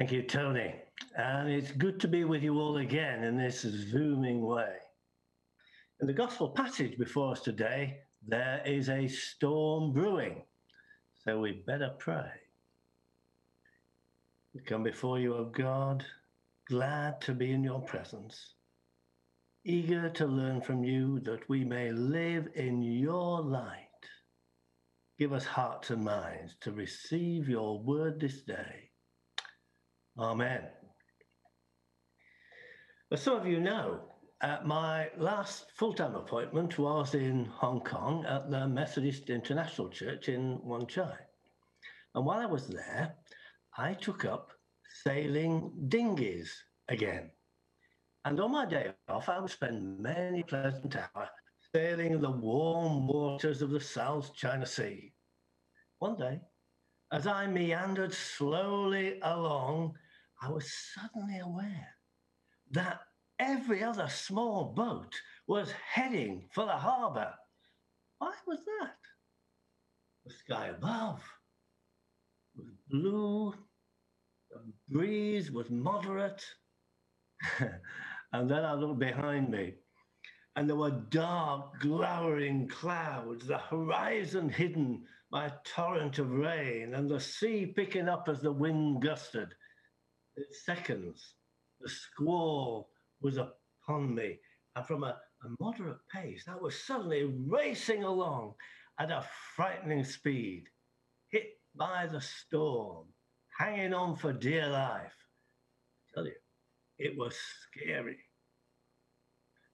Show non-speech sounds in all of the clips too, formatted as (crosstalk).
Thank you, Tony. And it's good to be with you all again in this zooming way. In the gospel passage before us today, there is a storm brewing. So we better pray. We come before you, O God, glad to be in your presence, eager to learn from you that we may live in your light. Give us hearts and minds to receive your word this day Amen. As some of you know, uh, my last full time appointment was in Hong Kong at the Methodist International Church in Wan Chai. And while I was there, I took up sailing dinghies again. And on my day off, I would spend many pleasant hours sailing the warm waters of the South China Sea. One day, as I meandered slowly along I was suddenly aware that every other small boat was heading for the harbor. Why was that? The sky above was blue, the breeze was moderate. (laughs) and then I looked behind me, and there were dark, glowering clouds, the horizon hidden by a torrent of rain, and the sea picking up as the wind gusted seconds, the squall was upon me, and from a, a moderate pace, I was suddenly racing along at a frightening speed, hit by the storm, hanging on for dear life. I tell you, it was scary.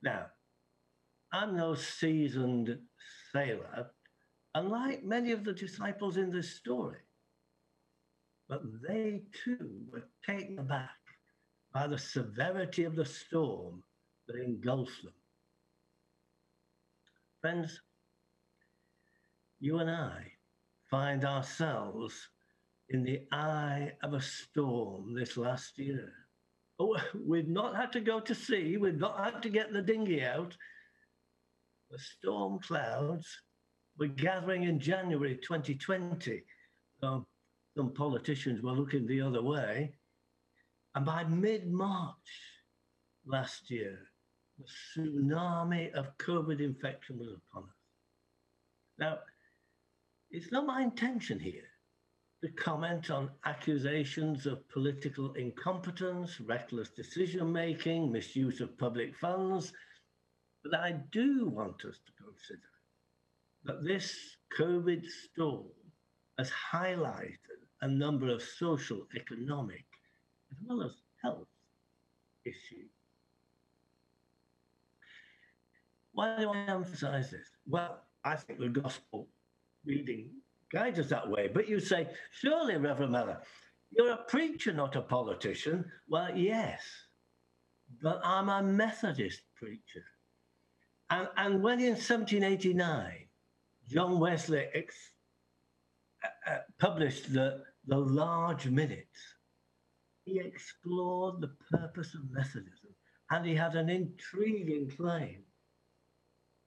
Now, I'm no seasoned sailor, unlike many of the disciples in this story. But they too were taken aback by the severity of the storm that engulfed them. Friends, you and I find ourselves in the eye of a storm this last year. Oh, (laughs) we've not had to go to sea, we've not had to get the dinghy out. The storm clouds were gathering in January 2020. Um, some politicians were looking the other way. And by mid March last year, the tsunami of COVID infection was upon us. Now, it's not my intention here to comment on accusations of political incompetence, reckless decision making, misuse of public funds, but I do want us to consider that this COVID storm has highlighted a number of social, economic, as well as health issues. Why do I emphasize this? Well, I think the gospel reading guides us that way. But you say, surely, Reverend Mellor, you're a preacher, not a politician. Well, yes, but I'm a Methodist preacher. And, and when in 1789, John Wesley uh, uh, published the, the large minutes, he explored the purpose of Methodism and he had an intriguing claim.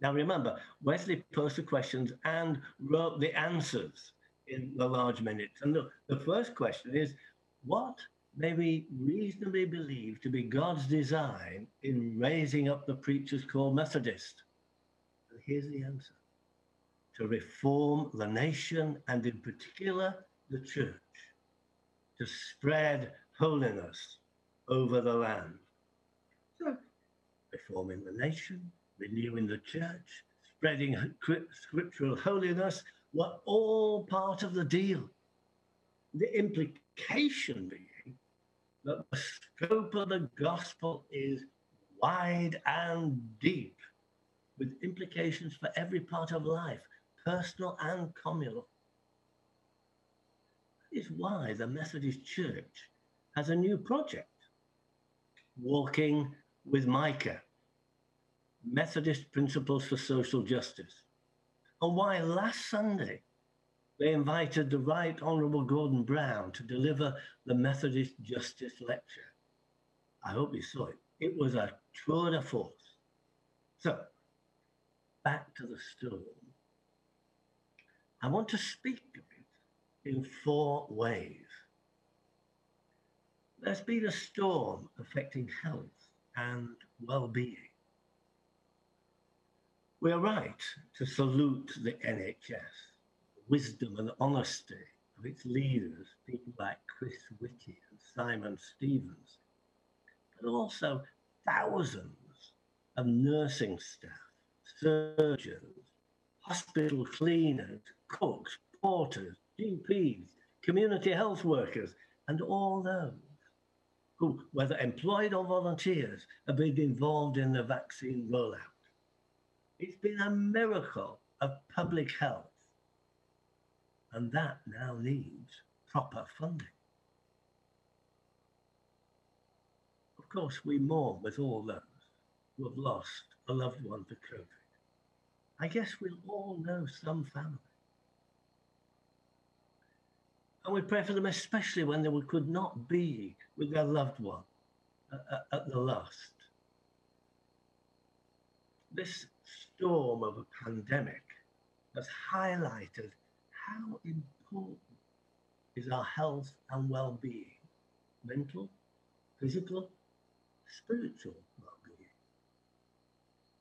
Now remember, Wesley posed the questions and wrote the answers in the large minutes. And the, the first question is what may we reasonably believe to be God's design in raising up the preachers called Methodist? And here's the answer to reform the nation and, in particular, the church, to spread holiness over the land. So, reforming the nation, renewing the church, spreading scriptural holiness were all part of the deal. The implication being that the scope of the gospel is wide and deep, with implications for every part of life personal and communal. That is why the Methodist Church has a new project, Walking with Micah, Methodist Principles for Social Justice, and why last Sunday they invited the Right Honourable Gordon Brown to deliver the Methodist Justice Lecture. I hope you saw it. It was a tour de force. So, back to the story. I want to speak of it in four ways. there's been a storm affecting health and well-being. We are right to salute the NHS, the wisdom and honesty of its leaders, people like Chris Whitty and Simon Stevens, but also thousands of nursing staff, surgeons, hospital cleaners, cooks, porters, GPs, community health workers, and all those who, whether employed or volunteers, have been involved in the vaccine rollout. It's been a miracle of public health, and that now needs proper funding. Of course, we mourn with all those who have lost a loved one to COVID. I guess we'll all know some family. And we pray for them, especially when they could not be with their loved one at, the last. This storm of a pandemic has highlighted how important is our health and well-being, mental, physical, spiritual well-being.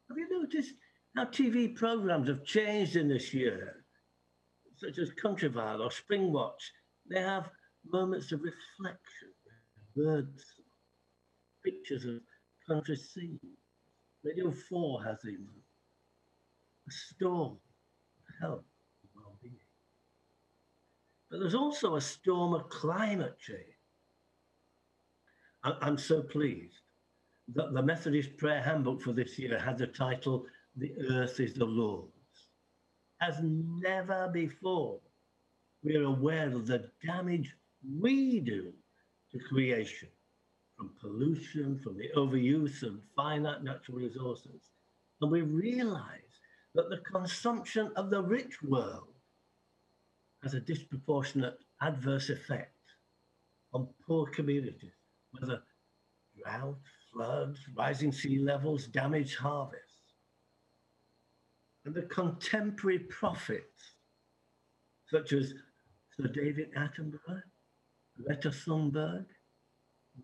Have you noticed how TV programs have changed in this year, such as Countryfile or Springwatch? They have moments of reflection, birds, pictures of country scenes. Radio 4 has even a storm health and well-being. But there's also a storm of climate change. I'm so pleased that the Methodist Prayer Handbook for this year had the title, The Earth is the Lord's. As never before, we are aware of the damage we do to creation from pollution, from the overuse of finite natural resources. And we realize that the consumption of the rich world has a disproportionate adverse effect on poor communities, whether drought, floods, rising sea levels, damaged harvests. And the contemporary prophets, such as Sir David Attenborough, Greta Thunberg,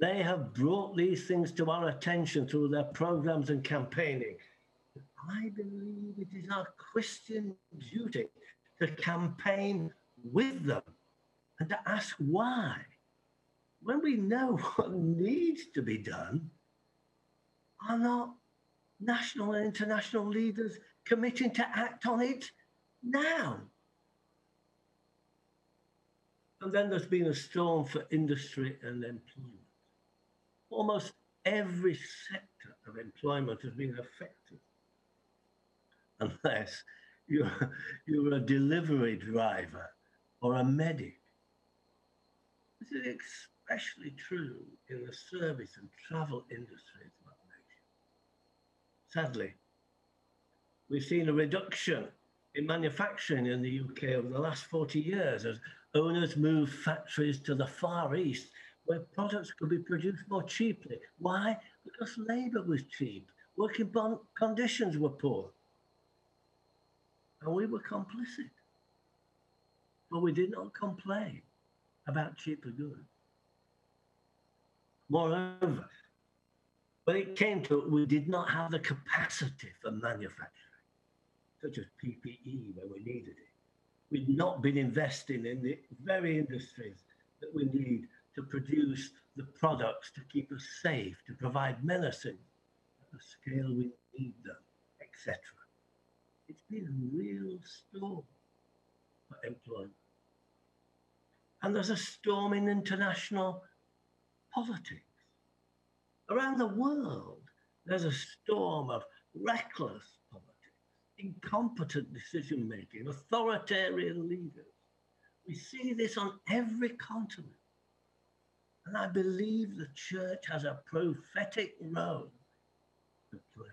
they have brought these things to our attention through their programs and campaigning. I believe it is our Christian duty to campaign with them and to ask why. When we know (laughs) what needs to be done, are not national and international leaders committing to act on it now? And then there's been a storm for industry and employment. Almost every sector of employment has been affected. Unless you're, you're a delivery driver or a medic. This is especially true in the service and travel industries of our nation. Sadly, we've seen a reduction in manufacturing in the UK over the last 40 years as owners moved factories to the Far East where products could be produced more cheaply. Why? Because labour was cheap, working conditions were poor. And we were complicit. But we did not complain about cheaper goods. Moreover, when it came to it, we did not have the capacity for manufacturing, such as PPE when we needed it. We'd not been investing in the very industries that we need to produce the products to keep us safe, to provide medicine at the scale we need them, etc. It's been a real storm for employment. And there's a storm in international politics. Around the world, there's a storm of reckless incompetent decision making, authoritarian leaders. We see this on every continent. And I believe the church has a prophetic role to play,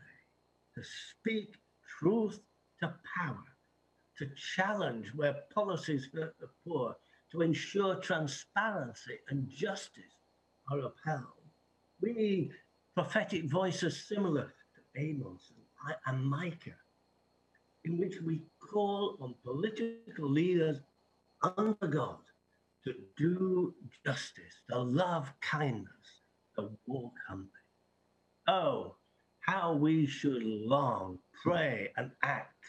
to speak truth to power, to challenge where policies hurt the poor, to ensure transparency and justice are upheld. We need prophetic voices similar to Amos and Micah in which we call on political leaders under God to do justice, to love kindness, to walk humbly. Oh, how we should long, pray, and act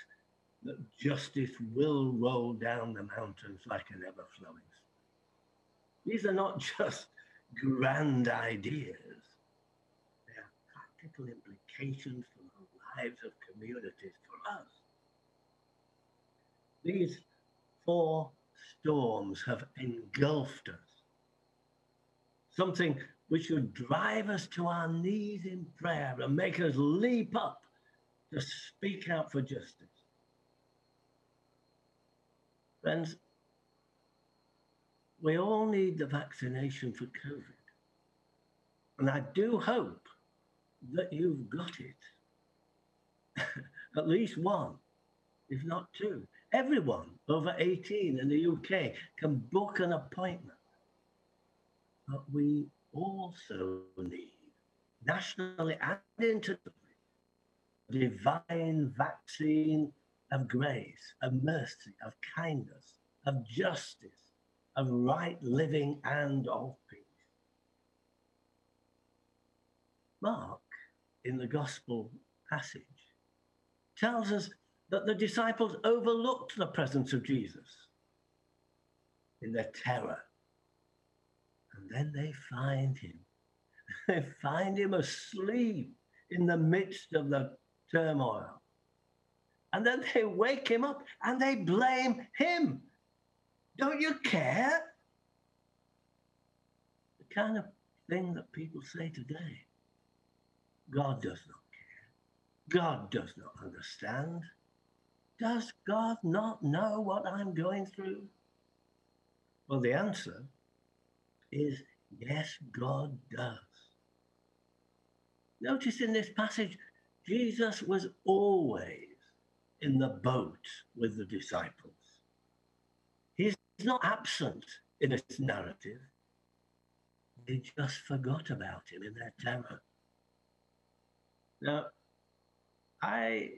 that justice will roll down the mountains like an ever flowing These are not (laughs) just grand ideas, they have practical implications for the lives of communities for us. These four storms have engulfed us. Something which should drive us to our knees in prayer and make us leap up to speak out for justice. Friends, we all need the vaccination for COVID. And I do hope that you've got it. (laughs) At least one, if not two. Everyone over 18 in the UK can book an appointment. But we also need, nationally and internationally, divine vaccine of grace, of mercy, of kindness, of justice, of right living, and of peace. Mark, in the gospel passage, tells us that the disciples overlooked the presence of Jesus in their terror. And then they find him. (laughs) They find him asleep in the midst of the turmoil. And then they wake him up and they blame him. Don't you care? The kind of thing that people say today. God does not care. God does not understand. Does God not know what I'm going through? Well, the answer is yes, God does. Notice in this passage, Jesus was always in the boat with the disciples. He's not absent in this narrative. They just forgot about him in their terror. Now, I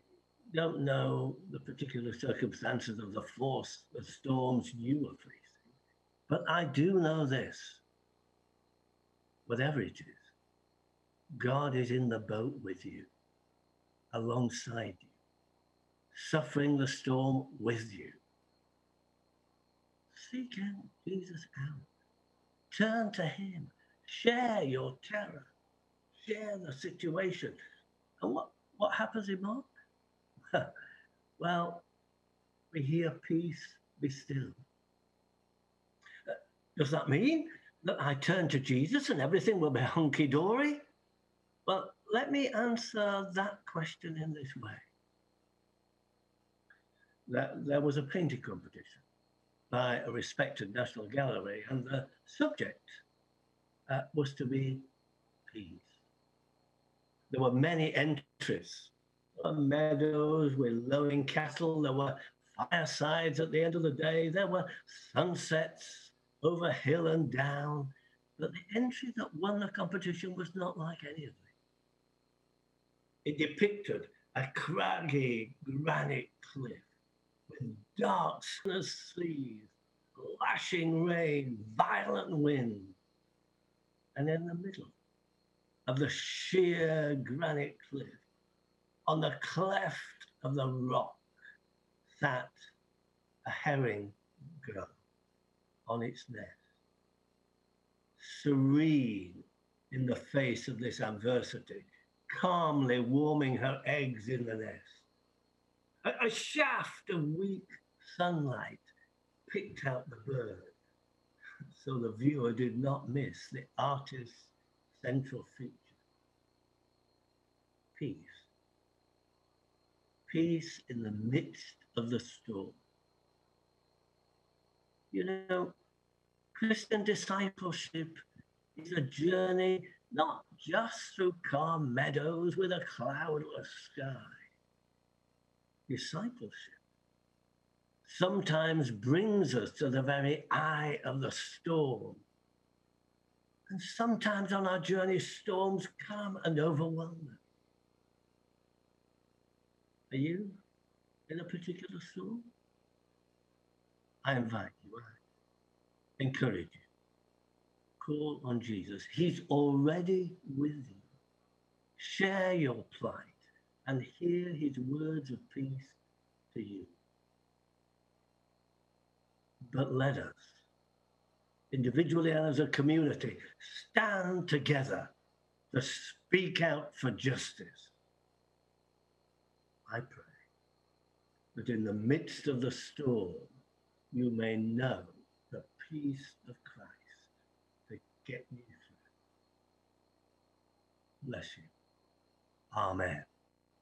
don't know the particular circumstances of the force of storms you are facing, but I do know this. Whatever it is, God is in the boat with you, alongside you, suffering the storm with you. Seek out Jesus out. Turn to him. Share your terror. Share the situation. And what, what happens in Mark? (laughs) well, we hear peace, be still. Uh, does that mean that I turn to Jesus and everything will be (laughs) hunky dory? Well, let me answer that question in this way. That there was a painting competition by a respected national gallery, and the subject uh, was to be peace. There were many entries meadows with lowing cattle. There were firesides at the end of the day. There were sunsets over hill and down. But the entry that won the competition was not like any of them. It depicted a craggy granite cliff with dark seas, lashing rain, violent wind. And in the middle of the sheer granite cliff, on the cleft of the rock sat a herring gull on its nest, serene in the face of this adversity, calmly warming her eggs in the nest. A, a shaft of weak sunlight picked out the bird, so the viewer did not miss the artist's central feature peace peace in the midst of the storm. You know, Christian discipleship is a journey not just through calm meadows with a cloudless sky. Discipleship sometimes brings us to the very eye of the storm. And sometimes on our journey, storms come and overwhelm us. Are you in a particular storm? I invite you out. encourage you. Call on Jesus. He's already with you. Share your plight and hear his words of peace to you. But let us, individually and as a community, stand together to speak out for justice. I pray that in the midst of the storm, you may know the peace of Christ to get you through. Bless you. Amen.